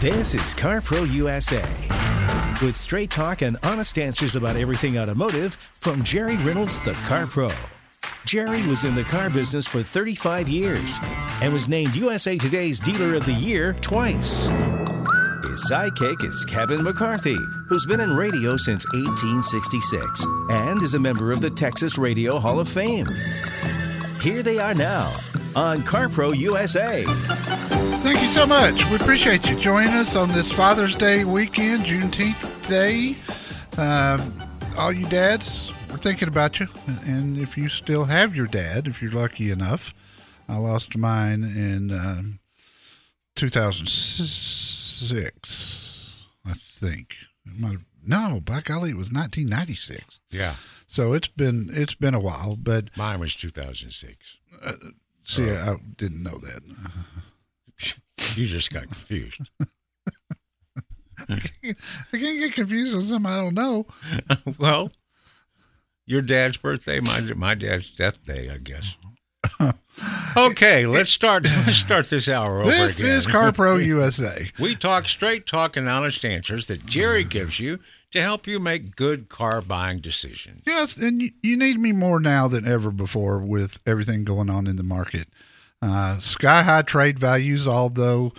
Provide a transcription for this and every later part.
This is CarPro USA. With straight talk and honest answers about everything automotive from Jerry Reynolds, the Car Pro. Jerry was in the car business for 35 years and was named USA Today's Dealer of the Year twice. His sidekick is Kevin McCarthy, who's been in radio since 1866 and is a member of the Texas Radio Hall of Fame. Here they are now on CarPro USA. Thank you so much. We appreciate you joining us on this Father's Day weekend, Juneteenth Day. Um, all you dads, we're thinking about you. And if you still have your dad, if you're lucky enough, I lost mine in um, 2006, I think. Have- no, by golly, it was 1996. Yeah, So it's been it's been a while, but mine was 2006. see, I didn't know that. You just got confused. I can't get confused with something I don't know. well, your dad's birthday, my my dad's death day, I guess. okay, let's start. Let's start this hour over This again. is CarPro USA. We talk straight talk and honest answers that Jerry gives you to help you make good car buying decisions. Yes, and you, you need me more now than ever before with everything going on in the market. Uh, sky high trade values, although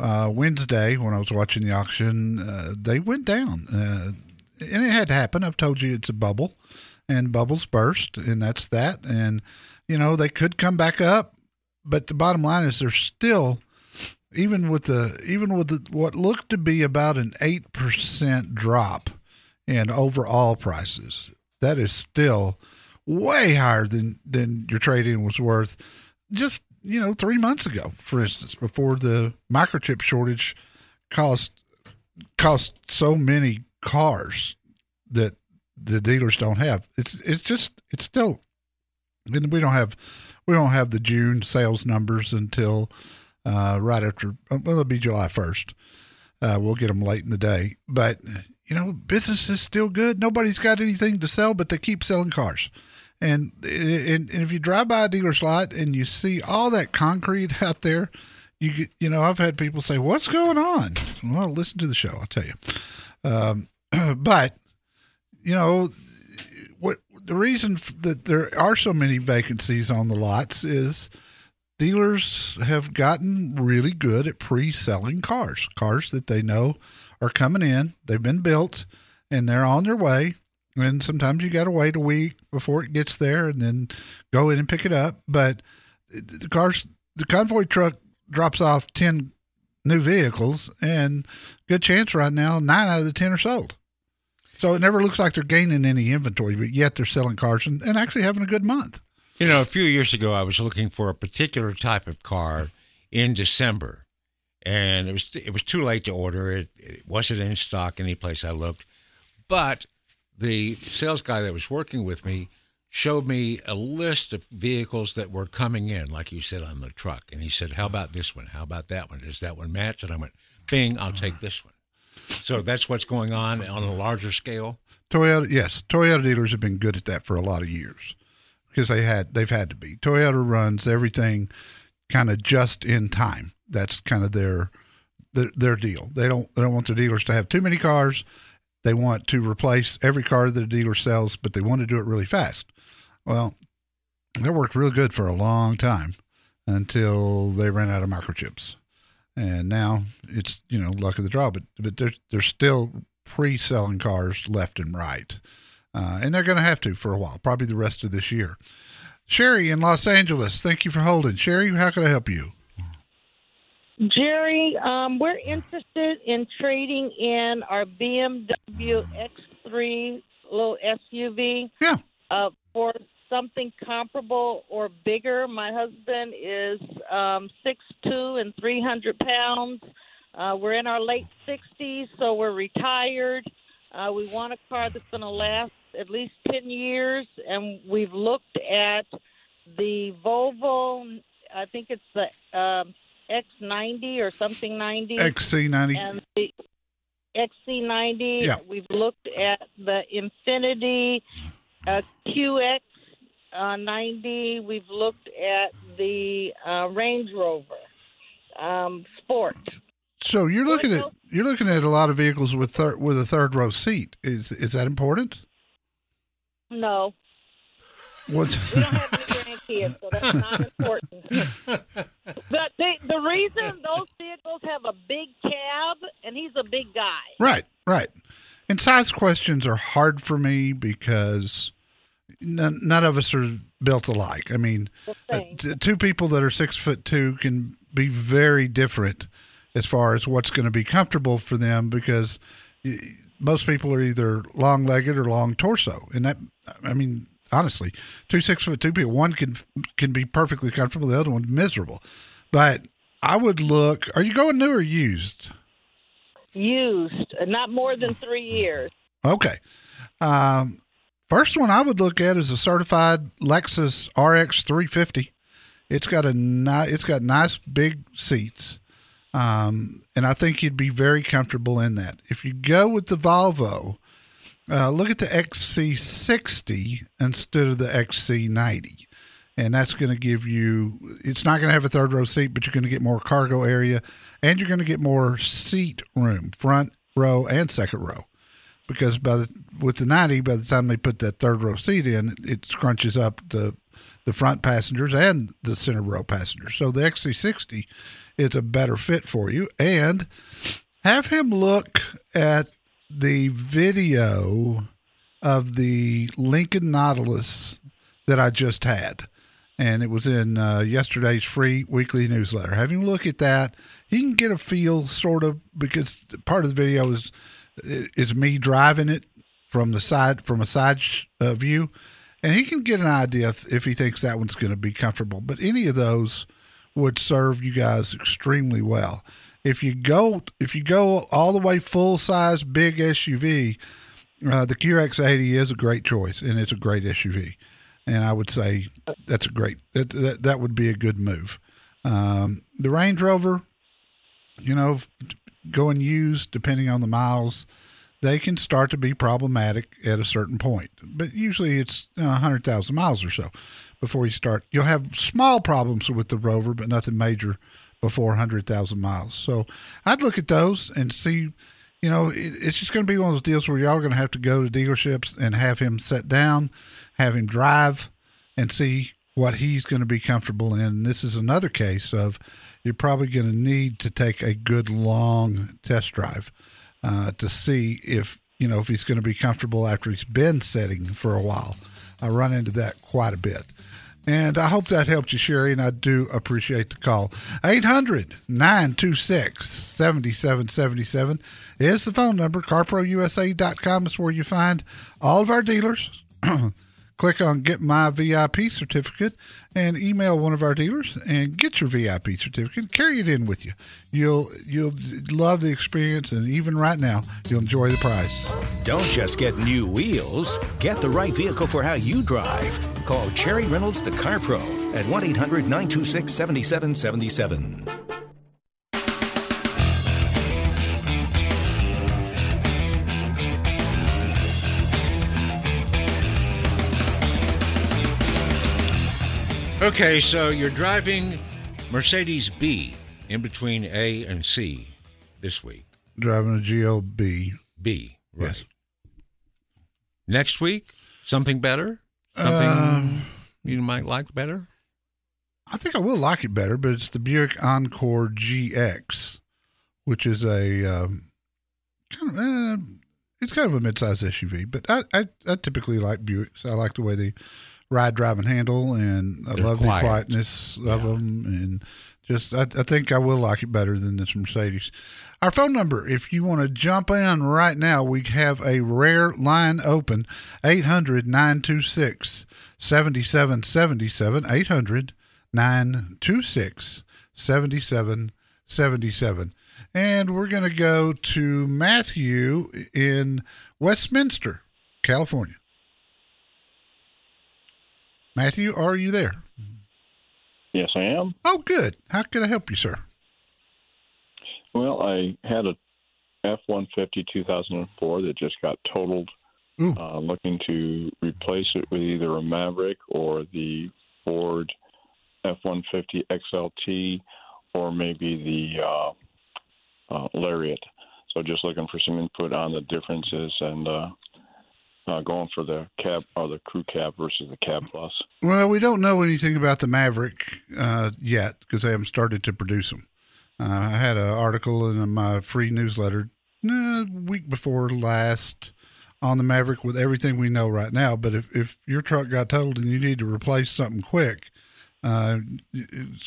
uh, Wednesday when I was watching the auction, uh, they went down. Uh, and it had to happen. I've told you it's a bubble, and bubbles burst, and that's that. And, you know, they could come back up, but the bottom line is they're still even with the even with the, what looked to be about an 8% drop in overall prices that is still way higher than than your trade-in was worth just you know 3 months ago for instance before the microchip shortage caused caused so many cars that the dealers don't have it's it's just it's still and we don't have we don't have the June sales numbers until uh, right after well, it'll be July first. Uh, we'll get them late in the day, but you know, business is still good. Nobody's got anything to sell, but they keep selling cars. And and, and if you drive by a dealer's lot and you see all that concrete out there, you get, you know, I've had people say, "What's going on?" Well, listen to the show. I'll tell you. Um, but you know, what the reason that there are so many vacancies on the lots is dealers have gotten really good at pre-selling cars, cars that they know are coming in, they've been built, and they're on their way. And sometimes you got to wait a week before it gets there, and then go in and pick it up. But the cars, the convoy truck drops off ten new vehicles, and good chance right now nine out of the ten are sold. So it never looks like they're gaining any inventory, but yet they're selling cars and, and actually having a good month. You know, a few years ago, I was looking for a particular type of car in December, and it was it was too late to order it. It wasn't in stock any place I looked, but the sales guy that was working with me showed me a list of vehicles that were coming in, like you said on the truck, and he said, "How about this one? How about that one? Does that one match?" And I went, "Bing, I'll take this one." So that's what's going on on a larger scale. Toyota, yes, Toyota dealers have been good at that for a lot of years because they had they've had to be. Toyota runs everything kind of just in time. That's kind of their their, their deal. They don't they don't want their dealers to have too many cars. They want to replace every car that a dealer sells, but they want to do it really fast. Well, that worked real good for a long time. until they ran out of microchips. And now it's you know luck of the draw, but but there's there's still pre-selling cars left and right, uh, and they're going to have to for a while, probably the rest of this year. Sherry in Los Angeles, thank you for holding. Sherry, how can I help you? Jerry, um, we're interested in trading in our BMW X3 little SUV Yeah. uh, for something comparable or bigger. My husband is um, 6'2 and 300 pounds. Uh, we're in our late 60s, so we're retired. Uh, we want a car that's going to last at least 10 years, and we've looked at the Volvo, I think it's the um, X90 or something 90 XC90. and the XC90. Yeah. We've looked at the Infiniti uh, QX uh, 90. We've looked at the uh, Range Rover um, Sport. So you're looking at you're looking at a lot of vehicles with third with a third row seat. Is is that important? No, What's we don't have any grandkids, so that's not important. but the, the reason those vehicles have a big cab, and he's a big guy. right, right. And size questions are hard for me because none, none of us are built alike. I mean, uh, t- two people that are six foot two can be very different as far as what's going to be comfortable for them because y- most people are either long legged or long torso, and that I mean honestly, two six foot two people, one can can be perfectly comfortable, the other one's miserable. But I would look. Are you going new or used? Used, uh, not more than three years. Okay. Um, first one I would look at is a certified Lexus RX 350. It's got a ni- it's got nice big seats, um, and I think you'd be very comfortable in that. If you go with the Volvo, uh, look at the XC60 instead of the XC90. And that's going to give you, it's not going to have a third row seat, but you're going to get more cargo area and you're going to get more seat room, front row and second row. Because by the with the 90 by the time they put that third row seat in it scrunches up the the front passengers and the center row passengers. So the XC60 is a better fit for you. And have him look at the video of the Lincoln Nautilus that I just had and it was in uh, yesterday's free weekly newsletter. Having a look at that. He can get a feel, sort of, because part of the video is is me driving it from the side from a side uh, view, and he can get an idea if, if he thinks that one's going to be comfortable. But any of those would serve you guys extremely well. If you go if you go all the way full size big SUV, uh, the QX80 is a great choice, and it's a great SUV. And I would say that's a great that that, that would be a good move. Um, the Range Rover, you know, going used depending on the miles, they can start to be problematic at a certain point. But usually it's you know, 100,000 miles or so before you start. You'll have small problems with the Rover, but nothing major before 100,000 miles. So I'd look at those and see, you know, it, it's just going to be one of those deals where y'all are going to have to go to dealerships and have him sit down, have him drive, and see what he's going to be comfortable in. This is another case of you're probably going to need to take a good long test drive uh, to see if you know if he's going to be comfortable after he's been sitting for a while. I run into that quite a bit. And I hope that helped you, Sherry, and I do appreciate the call. 800 926 7777 is the phone number. CarProUSA.com is where you find all of our dealers. Click on Get My VIP Certificate and email one of our dealers and get your VIP certificate. Carry it in with you. You'll you'll love the experience, and even right now, you'll enjoy the price. Don't just get new wheels, get the right vehicle for how you drive. Call Jerry Reynolds, the Car Pro, at 1 800 926 7777. Okay, so you're driving Mercedes B in between A and C this week. Driving a GLB. B, right. Yes. Next week, something better? Something you might like better? I think I will like it better, but it's the Buick Encore GX, which is a um, kind of uh, it's kind of a midsize SUV. But I, I I typically like Buicks. I like the way they ride, drive, and handle, and I They're love quiet. the quietness of them, and just I, I think I will like it better than this Mercedes. Our phone number, if you want to jump in right now, we have a rare line open 800 926 7777. 800 926 7777. And we're going to go to Matthew in Westminster, California. Matthew, are you there? Yes, I am. Oh, good. How can I help you, sir? Well, I had a F one fifty two thousand and four that just got totaled. Uh, looking to replace it with either a Maverick or the Ford F one fifty XLT, or maybe the uh, uh, Lariat. So just looking for some input on the differences and uh, going for the cab or the crew cab versus the cab plus. Well, we don't know anything about the Maverick uh, yet because they haven't started to produce them. Uh, I had an article in my free newsletter uh, week before last on the Maverick with everything we know right now. But if, if your truck got totaled and you need to replace something quick, uh,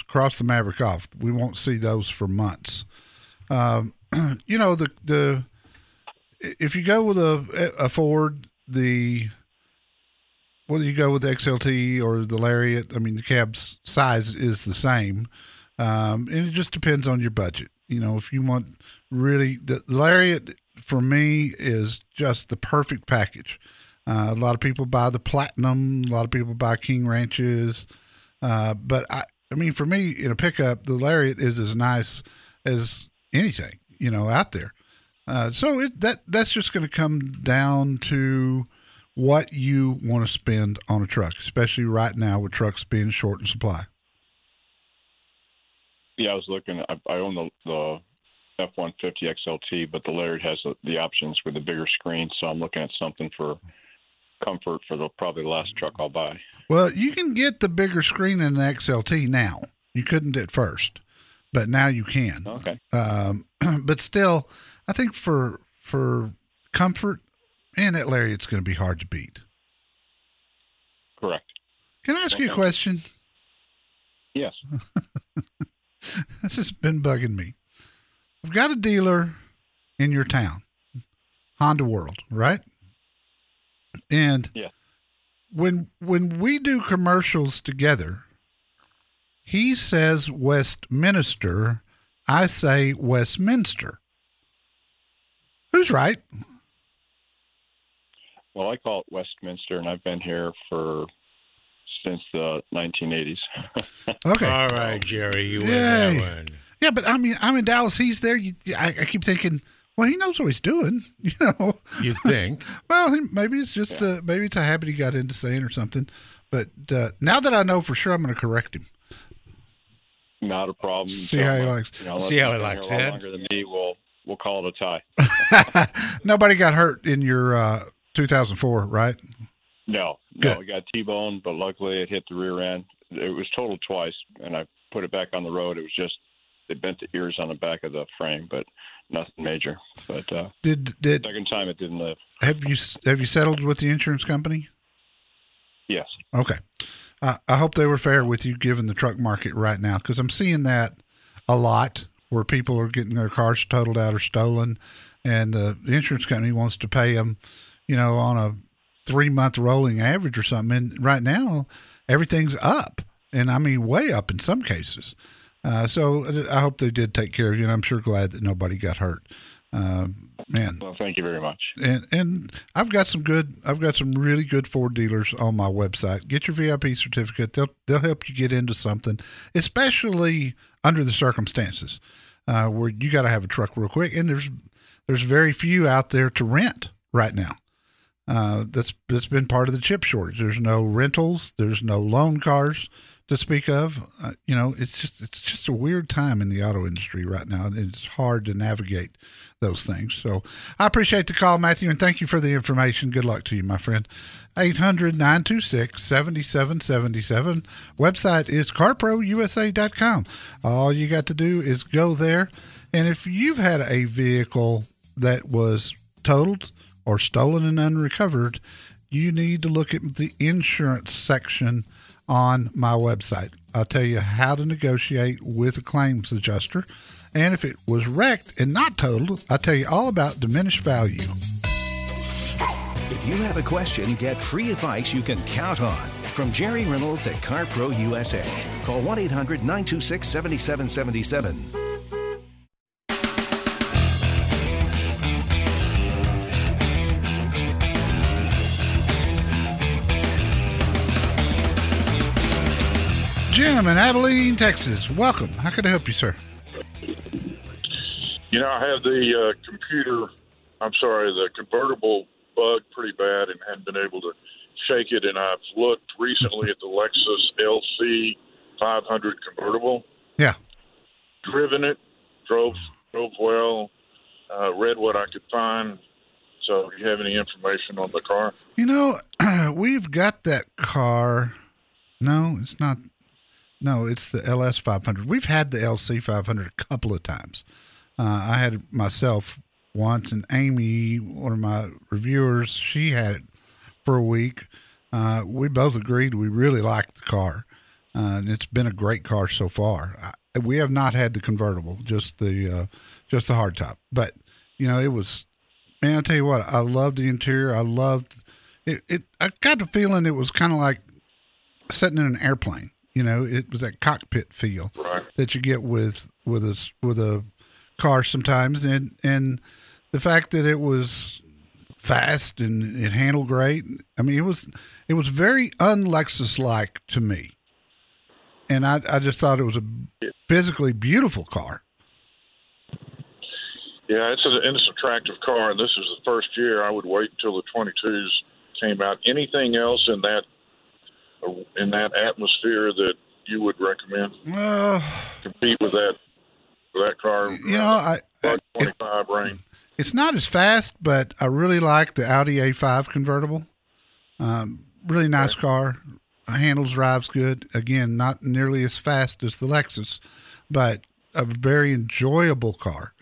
cross the Maverick off. We won't see those for months. Um, you know the the if you go with a a Ford, the whether you go with the XLT or the Lariat, I mean, the cab's size is the same. Um, and it just depends on your budget. You know, if you want really, the, Lariat for me is just the perfect package. Uh, a lot of people buy the Platinum, a lot of people buy King Ranches. Uh, but I, I mean, for me, in a pickup, the Lariat is as nice as anything, you know, out there. Uh, so it, that that's just going to come down to what you want to spend on a truck, especially right now with trucks being short in supply. Yeah, I was looking. I, I own the, the F one fifty XLT, but the Lariat has the, the options with a bigger screen, so I'm looking at something for comfort for the probably the last truck I'll buy. Well, you can get the bigger screen in the XLT now. You couldn't at first, but now you can. Okay. Um, but still, I think for for comfort and that Lariat's going to be hard to beat. Correct. Can I ask you a question? Yes. this has been bugging me. I've got a dealer in your town, Honda World, right? And Yeah. when when we do commercials together, he says Westminster, I say Westminster. Who's right? Well, I call it Westminster, and I've been here for since the 1980s. Okay. All right, Jerry, you win Yay. that one. Yeah, but I mean, I'm in Dallas. He's there. You, I, I keep thinking, well, he knows what he's doing. You know. You think? Well, maybe it's just uh, maybe it's a habit he got into saying or something. But uh, now that I know for sure, I'm going to correct him. Not a problem. See how he likes- You know, See how he likes it. Longer than me, we'll we'll call it a tie. Nobody got hurt in your uh, 2004, right? No, no, we got T-bone, but luckily it hit the rear end. It was totaled twice, and I put it back on the road. It was just they bent the ears on the back of the frame, but nothing major. But uh, Did did second time it didn't live. have you have you settled with the insurance company? Yes. Okay. Uh, I hope they were fair with you given the truck market right now because I'm seeing that a lot where people are getting their cars totaled out or stolen, and uh, the insurance company wants to pay them, you know, on a three month rolling average or something. And right now, everything's up, and I mean way up in some cases. Uh, so I hope they did take care of you, and I'm sure glad that nobody got hurt. Uh, man, Well, thank you very much. and and I've got some good I've got some really good Ford dealers on my website. Get your VIP certificate. They'll they'll help you get into something, especially under the circumstances uh, where you got to have a truck real quick. And there's there's very few out there to rent right now. Uh, that's that's been part of the chip shortage. There's no rentals. There's no loan cars. To speak of. Uh, you know, it's just it's just a weird time in the auto industry right now. and It's hard to navigate those things. So I appreciate the call, Matthew, and thank you for the information. Good luck to you, my friend. 800 926 7777. Website is carprousa.com. All you got to do is go there. And if you've had a vehicle that was totaled or stolen and unrecovered, you need to look at the insurance section on my website. I'll tell you how to negotiate with a claims adjuster. And if it was wrecked and not totaled, I'll tell you all about diminished value. If you have a question, get free advice you can count on. From Jerry Reynolds at CarPro USA. Call 1 800 926 7777. Jim in Abilene, Texas. Welcome. How can I help you, sir? You know, I have the uh, computer, I'm sorry, the convertible bug pretty bad and hadn't been able to shake it. And I've looked recently at the Lexus LC 500 convertible. Yeah. Driven it, drove drove well, uh, read what I could find. So, do you have any information on the car? You know, we've got that car. No, it's not. No, it's the LS 500. We've had the LC 500 a couple of times. Uh, I had it myself once, and Amy, one of my reviewers, she had it for a week. Uh, we both agreed we really liked the car, uh, and it's been a great car so far. I, we have not had the convertible, just the uh, just the hardtop. But you know, it was man. I tell you what, I loved the interior. I loved it. it I got the feeling it was kind of like sitting in an airplane. You know, it was that cockpit feel Right. that you get with with a with a car sometimes, and and the fact that it was fast and it handled great. I mean, it was it was very un-Lexus like to me, and I I just thought it was a physically beautiful car. Yeah, it's, a, it's an attractive car, and this is the first year. I would wait until the 22s came out. Anything else in that in that atmosphere that you would recommend Uh, compete with that with that car? you know, I, I twenty five range. It's not as fast, but I really like the Audi A5 convertible. Um, really nice car. Handles, drives good. Again, not nearly as fast as the Lexus, but a very enjoyable car.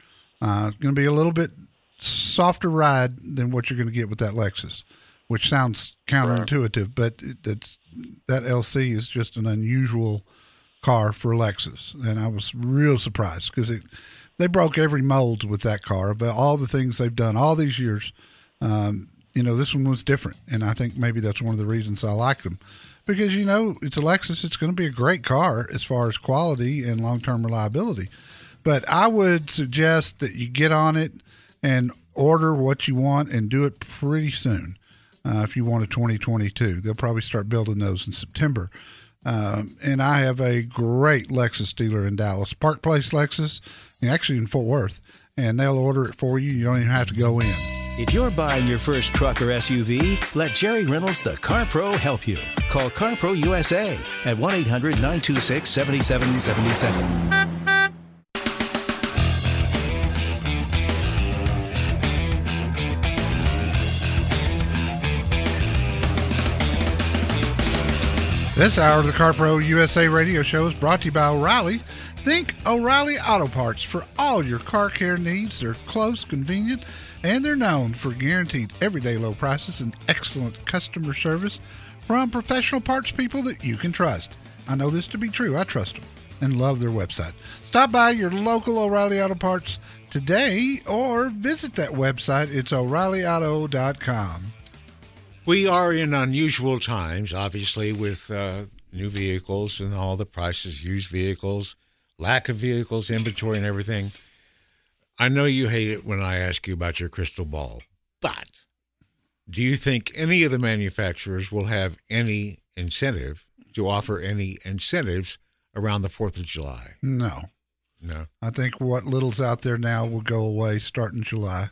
Uh, going to be a little bit softer ride than what you're going to get with that Lexus, which sounds counterintuitive, but it, it's that LC is just an unusual car for Lexus, and I was real surprised because it they broke every mold with that car of all the things they've done all these years. Um, you know, this one was different, and I think maybe that's one of the reasons I like them because you know it's a Lexus. It's going to be a great car as far as quality and long term reliability. But I would suggest that you get on it and order what you want and do it pretty soon. Uh, if you want a 2022, they'll probably start building those in September. Um, and I have a great Lexus dealer in Dallas, Park Place Lexus, actually in Fort Worth, and they'll order it for you. You don't even have to go in. If you're buying your first truck or SUV, let Jerry Reynolds, the Car Pro, help you. Call CarPro USA at 1 800 926 7777. This hour of the CarPro USA radio show is brought to you by O'Reilly. Think O'Reilly Auto Parts for all your car care needs. They're close, convenient, and they're known for guaranteed everyday low prices and excellent customer service from professional parts people that you can trust. I know this to be true. I trust them and love their website. Stop by your local O'Reilly Auto Parts today or visit that website. It's o'ReillyAuto.com. We are in unusual times, obviously, with uh, new vehicles and all the prices, used vehicles, lack of vehicles, inventory, and everything. I know you hate it when I ask you about your crystal ball, but do you think any of the manufacturers will have any incentive to offer any incentives around the 4th of July? No. No. I think what little's out there now will go away starting July.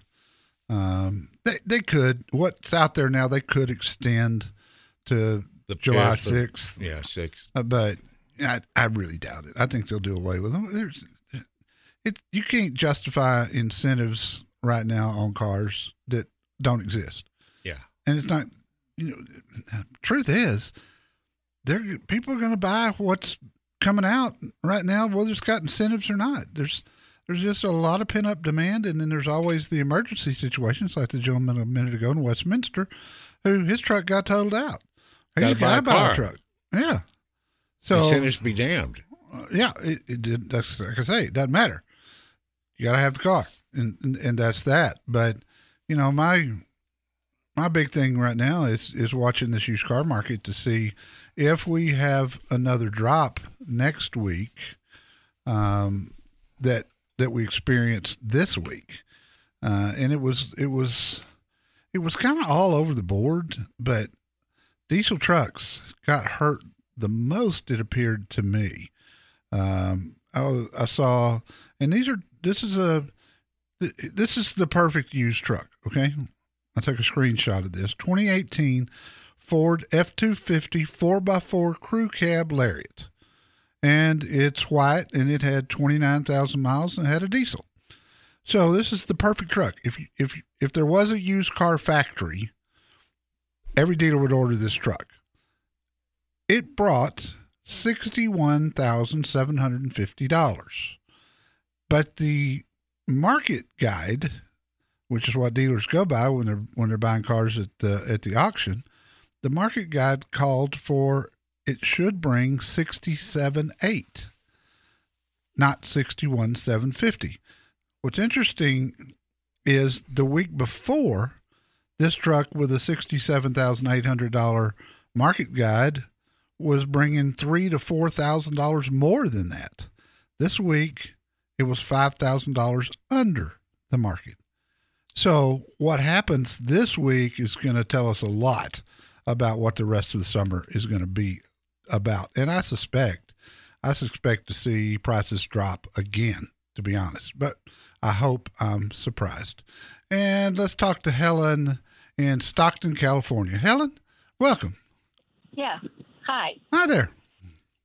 Um, they they could what's out there now they could extend to The July sixth, Yeah, 6th. uh, but I, I really doubt it. I think they'll do away with them. There's, it you can't justify incentives right now on cars that don't exist. Yeah. And it's not, you know, truth is, they're people are going to buy what's coming out right now, whether it's got incentives or not. There's there's just a lot of pent up demand, and then there's always the emergency situations, like the gentleman a minute ago in Westminster, who his truck got totaled out. He's got a to buy car. a truck. Yeah. So Incentives be damned. uh, yeah, it, it did. That's like I say, it doesn't matter. You got to have the car, and, and and that's that. But you know, my my big thing right now is is watching this used car market to see if we have another drop next week um, that that we experienced this week, uh, and it was it was it was kind of all over the board, but diesel trucks got hurt the most. It appeared to me. Um, I, I saw, and these are this is a this is the perfect used truck. Okay, I took a screenshot of this 2018 Ford F 250 4x4 crew cab Lariat, and it's white and it had 29,000 miles and had a diesel. So this is the perfect truck. If if if there was a used car factory, every dealer would order this truck. It brought sixty-one thousand seven hundred and fifty dollars, but the market guide, which is what dealers go by when they're when they're buying cars at the at the auction, the market guide called for it should bring sixty-seven eight, not sixty-one seven fifty. What's interesting is the week before, this truck with a sixty-seven thousand eight hundred dollar market guide was bringing three to four thousand dollars more than that. This week, it was five thousand dollars under the market. So what happens this week is going to tell us a lot about what the rest of the summer is going to be about, and I suspect, I suspect to see prices drop again. To be honest, but I hope I'm surprised. And let's talk to Helen in Stockton, California. Helen, welcome. Yeah. Hi. Hi there.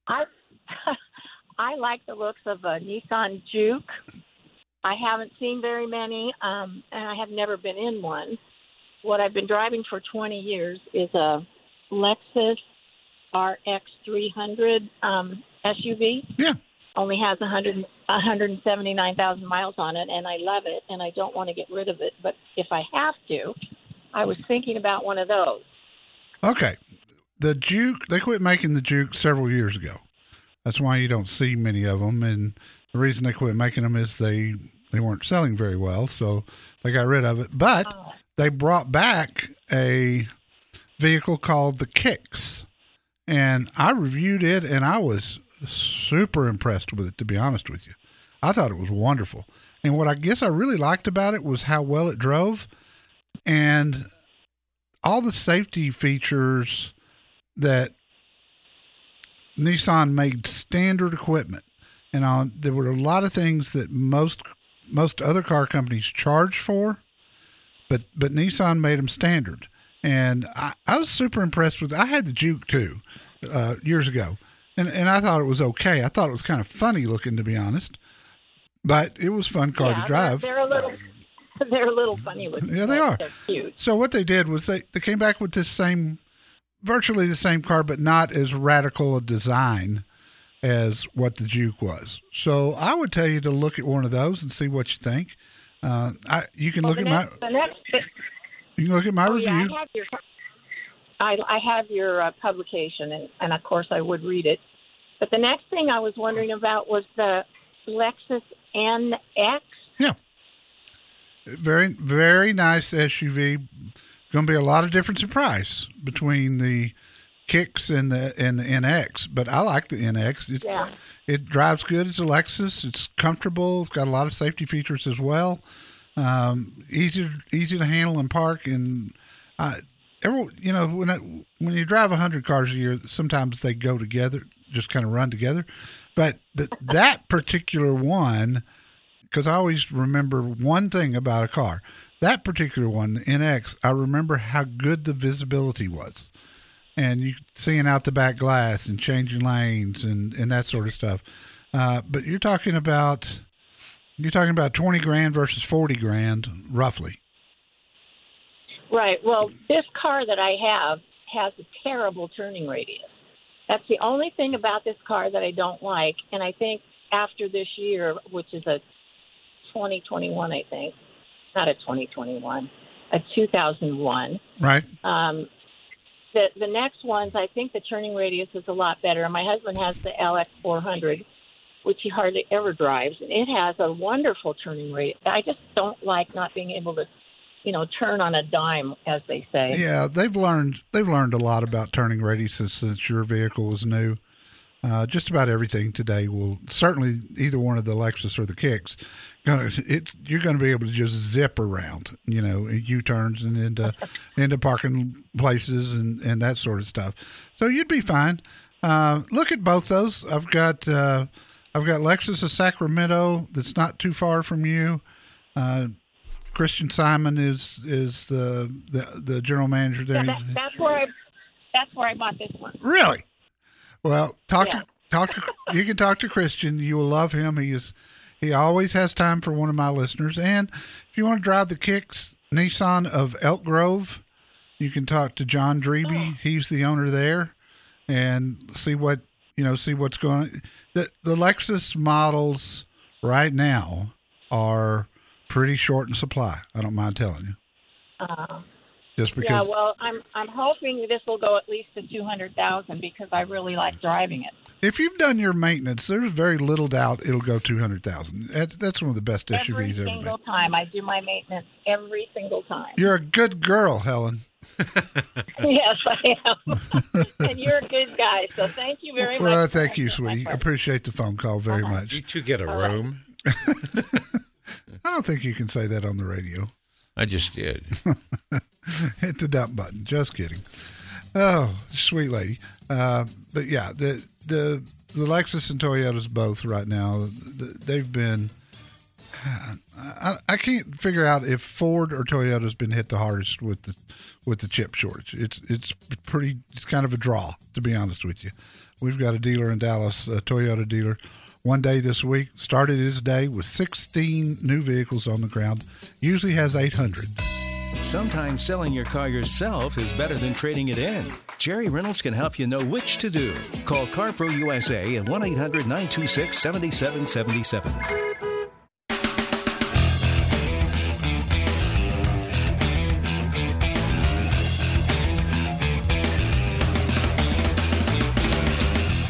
I I like the looks of a Nissan Juke. I haven't seen very many, um, and I have never been in one. What I've been driving for 20 years is a Lexus RX 300 um, SUV. Yeah. Only has 100, 179,000 miles on it, and I love it, and I don't want to get rid of it. But if I have to, I was thinking about one of those. Okay. The Juke, they quit making the Juke several years ago. That's why you don't see many of them. And the reason they quit making them is they, they weren't selling very well. So they got rid of it. But they brought back a vehicle called the Kicks. And I reviewed it and I was super impressed with it, to be honest with you. I thought it was wonderful. And what I guess I really liked about it was how well it drove and all the safety features that Nissan made standard equipment. And on, there were a lot of things that most most other car companies charge for, but but Nissan made them standard. And I, I was super impressed with. I had the Juke too, uh, years ago, and and I thought it was okay. I thought it was kind of funny looking, to be honest, but it was a fun car yeah, to drive. They're, they're a little they're a little funny looking. Yeah, they are. They're cute. So what they did was they, they came back with this same, virtually the same car, but not as radical a design as what the Juke was. So I would tell you to look at one of those and see what you think. Uh, I you can Well, look the at next, my the next you can look at my oh, review. Yeah, I have your I, I have your uh, publication, and, and of course I would read it. But the next thing I was wondering about was the Lexus NX. Yeah. Very, very nice SUV. Going to be a lot of difference in price between the kicks and the and the NX, but I like the NX. It's, Yeah. It drives good. It's a Lexus. It's comfortable. It's got a lot of safety features as well. Um, easy easy to handle and park. And I, every you know when I, when you drive hundred cars a year, sometimes they go together, just kind of run together. But the, that particular one, because I always remember one thing about a car. That particular one, the NX, I remember how good the visibility was. and you seeing out the back glass and changing lanes and and that sort of stuff. Uh, but you're talking about you're talking about twenty grand versus forty grand, roughly. Right. Well, this car that I have has a terrible turning radius. That's the only thing about this car that I don't like. And I think after this year, which is a 2021, I think, not a 2021, a 2001. Right. Um, the the next ones, I think the turning radius is a lot better. My husband has the LX400, which he hardly ever drives, and it has a wonderful turning radius. I just don't like not being able to, you know, turn on a dime, as they say. Yeah, they've learned they've learned a lot about turning radiuses since your vehicle was new. Uh, just about everything today will certainly either one of the Lexus or the Kicks. Gonna, it's you're going to be able to just zip around, you know, U turns and into into parking places and and that sort of stuff. So you'd be fine. Uh, look at both those. I've got uh, I've got Lexus of Sacramento that's not too far from you. Uh, Christian Simon is is the the, the general manager there. Yeah, that, that's where I that's where I bought this one. Really? Well, talk Yeah. to talk to you can talk to Christian. You will love him. He is he always has time for one of my listeners. And if you want to drive the kicks Nissan of Elk Grove, you can talk to John Dreby. He's the owner there, and see what you know. See what's going. on. The the Lexus models right now are pretty short in supply. I don't mind telling you, Uh, just yeah, because. well, I'm I'm hoping this will go at least to two hundred thousand because I really like driving it. If you've done your maintenance, there's very little doubt it'll go two hundred thousand. That's that's one of the best Every SUVs ever made. single time I do my maintenance, every single time. You're a good girl, Helen. yes, I am. and you're a good guy, so thank you very much. Well, thank you, sweetie. question. Appreciate the phone call very Uh-huh. much. You two get a room. I don't think you can say that on the radio. I just did. Hit the dump button. Just kidding. Oh, sweet lady. Uh, but yeah, the the the Lexus and Toyotas both right now. th- They've been. I, I can't figure out if Ford or Toyota's been hit the hardest with the with the chip shortage. It's it's pretty. It's kind of a draw, to be honest with you. We've got a dealer in Dallas, a Toyota dealer. One day this week started his day with 16 new vehicles on the ground. Usually has 800. Sometimes selling your car yourself is better than trading it in. Jerry Reynolds can help you know which to do. Call CarPro USA at 1 800 926 7777.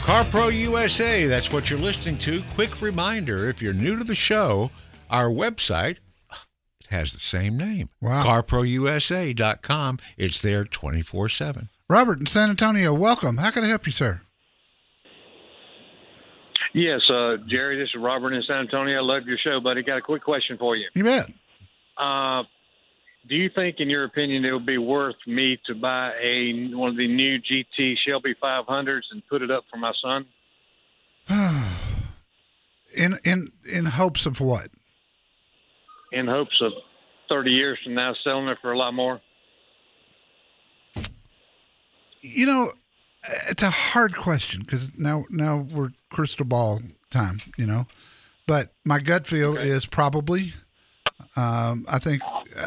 CarPro USA, that's what you're listening to. Quick reminder if you're new to the show, our website it has the same name. Wow. CarProUSA.com. It's there 24 7. Robert in San Antonio, welcome. How can I help you, sir? Yes, uh, Jerry, this is Robert in San Antonio. I love your show, buddy. Got a quick question for you. You bet. Uh, do you think, in your opinion, it would be worth me to buy a one of the new GT Shelby 500s and put it up for my son? In in in hopes of what? in hopes of 30 years from now selling it for a lot more? You know, it's a hard question because now now we're crystal ball time. You know, but my gut feel is probably. Um, I think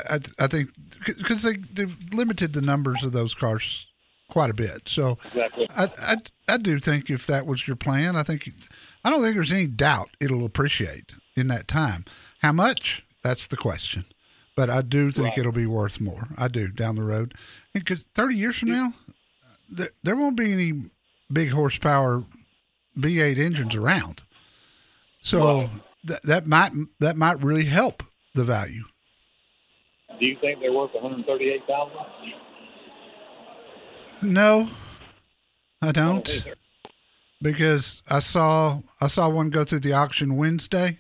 I, I think because they they've limited the numbers of those cars quite a bit. So Exactly. I, I I do think if that was your plan, I think I don't think there's any doubt it'll appreciate in that time. How much? That's the question. But I do think it'll be worth more. I do down the road, because 30 years from now, there, there won't be any big horsepower V8 engines around. So th- that might that might really help the value. Do you think they're worth 138000 No, I don't. Because I saw I saw one go through the auction Wednesday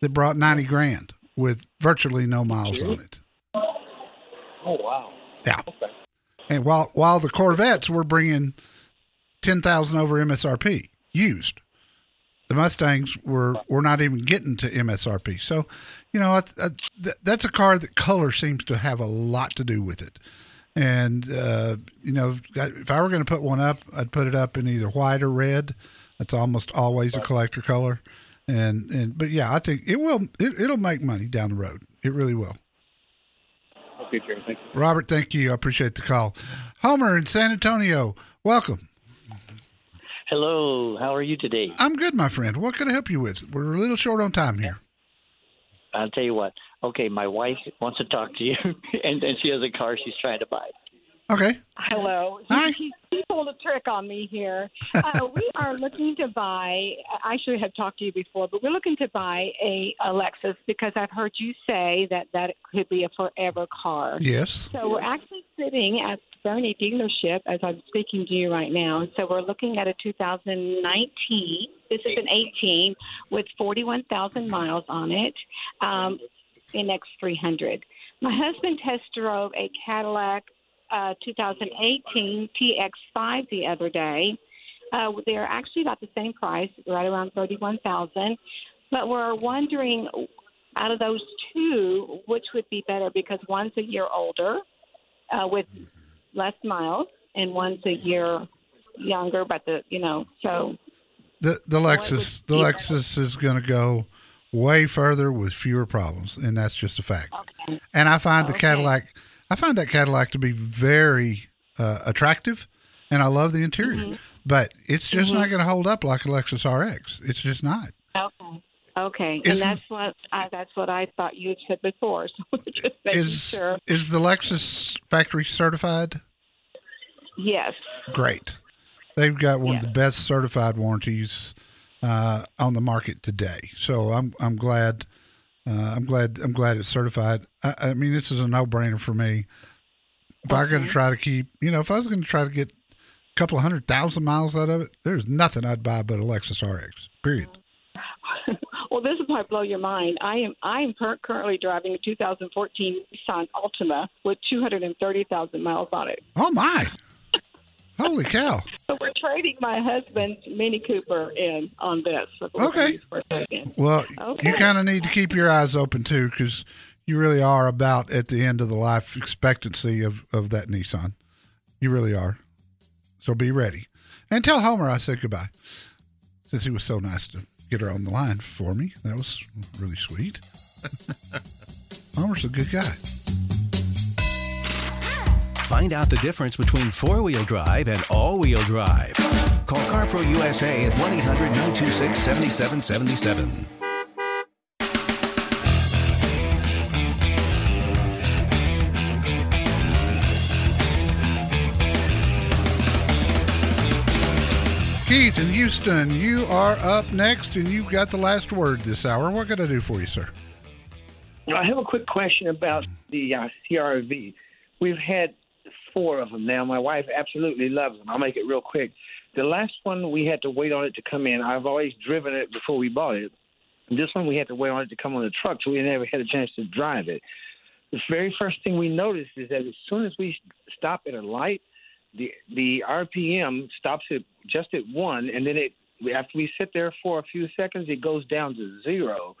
that brought ninety grand with virtually no miles on it. Oh, wow. Yeah. And while while the Corvettes were bringing ten thousand over MSRP used, the Mustangs were were not even getting to MSRP. So, you know, I, I, th- that's a car that color seems to have a lot to do with it. And uh, you know, if I were going to put one up, I'd put it up in either white or red. That's almost always a collector color. And and but yeah, I think it will. It, it'll make money down the road. It really will. Okay, Jerry. Thank you. Robert, thank you. I appreciate the call. Homer in San Antonio, welcome. Hello, how are you today? I'm good, my friend. What can I help you with? We're a little short on time here. I'll tell you what. Okay, my wife wants to talk to you, and, and she has a car she's trying to buy. Okay. Hello. Hi. He, he pulled a trick on me here. Uh, we are looking to buy. I should have talked to you before, but we're looking to buy a, a Lexus because I've heard you say that that could be a forever car. Yes. So we're actually sitting at Bernie dealership as I'm speaking to you right now. So we're looking at a 2019. This is an 18 with 41,000 miles on it. Um, in X300. My husband test drove a Cadillac uh, 2018 XT5 the other day. Uh, they're actually about the same price, right around 31,000. But we're wondering, out of those two, which would be better because one's a year older uh, with less miles, and one's a year younger, but the you know so The the Lexus the Lexus is going to go way further with fewer problems, and that's just a fact. And I find the Cadillac, I find that Cadillac to be very uh, attractive, and I love the interior. Mm-hmm. But it's just not going to hold up like a Lexus RX. It's just not. okay. Okay, and that's what I, that's what I thought you had said before. So we're just making Is sure. is the Lexus factory certified? Yes. Great. They've got one of the best certified warranties uh, on the market today. So I'm I'm glad uh, I'm glad I'm glad it's certified. I, I mean, this is a no brainer for me. If I'm going to try to keep, you know, if I was going to try to get a couple of hundred thousand miles out of it, there's nothing I'd buy but a Lexus RX. Period. Well, this might blow your mind. I am I am cur- currently driving a 2014 Nissan Altima with 230,000 miles on it. Oh my! Holy cow! So we're trading my husband's Mini Cooper in on this. Okay. use for a second. Well, Okay. you kind of need to keep your eyes open too, because you really are about at the end of the life expectancy of, of that Nissan. You really are. So be ready. And tell Homer I said goodbye, since he was so nice to get her on the line for me. That was really sweet. Homer's a good guy. Find out the difference between four wheel drive and all wheel drive. Call CarPro USA at 1 800 926 7777. Keith in Houston, you are up next, and you've got the last word this hour. What can I do for you, sir? I have a quick question about the uh, CRV. We've had four of them now. My wife absolutely loves them. I'll make it real quick. The last one we had to wait on it to come in. I've always driven it before we bought it. This one we had to wait on it to come on the truck, so we never had a chance to drive it. The very first thing we noticed is that as soon as we stop at a light, the the RPM stops at just at one, and then it after we sit there for a few seconds, it goes down to zero.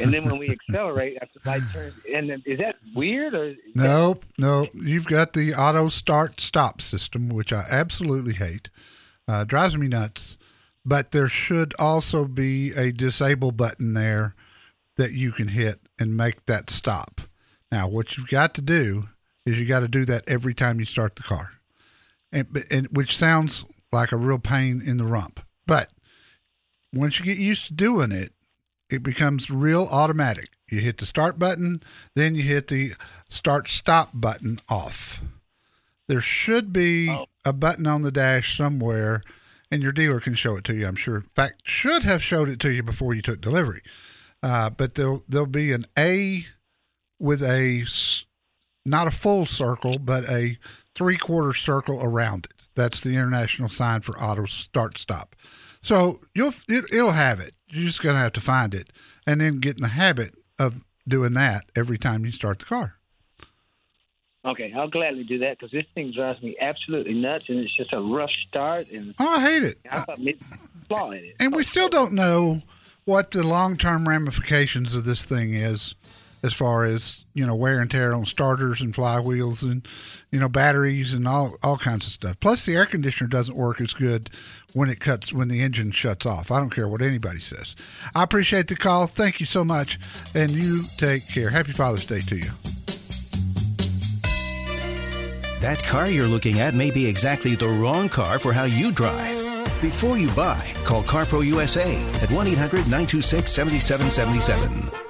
And then when we accelerate, after the light turns, and then, is that weird or Nope, nope. You've got the auto start stop system, which I absolutely hate. Uh, drives me nuts. But there should also be a disable button there that you can hit and make that stop. Now, what you've got to do is you got to do that every time you start the car, and, and which sounds like a real pain in the rump. But once you get used to doing it, it becomes real automatic. You hit the start button, then you hit the start stop button off. There should be a button on the dash somewhere, and your dealer can show it to you. I'm sure. In fact, should have showed it to you before you took delivery. Uh, but there'll there'll be an A with a not a full circle, but a three quarter circle around it. That's the international sign for auto start stop. So you'll it, it'll have it. You're just gonna have to find it, and then get in the habit of doing that every time you start the car. Okay, I'll gladly do that because this thing drives me absolutely nuts, and it's just a rough start. And Oh, I hate it. I thought maybe flaw in it. And we still don't know what the long term ramifications of this thing is. As far as you know wear and tear on starters and flywheels and you know batteries and all all kinds of stuff. Plus, the air conditioner doesn't work as good when it cuts when the engine shuts off. I don't care what anybody says. I appreciate the call. Thank you so much, and you take care. Happy Father's Day to you. That car you're looking at may be exactly the wrong car for how you drive. Before you buy, call CarPro USA at 1 800 926 7777.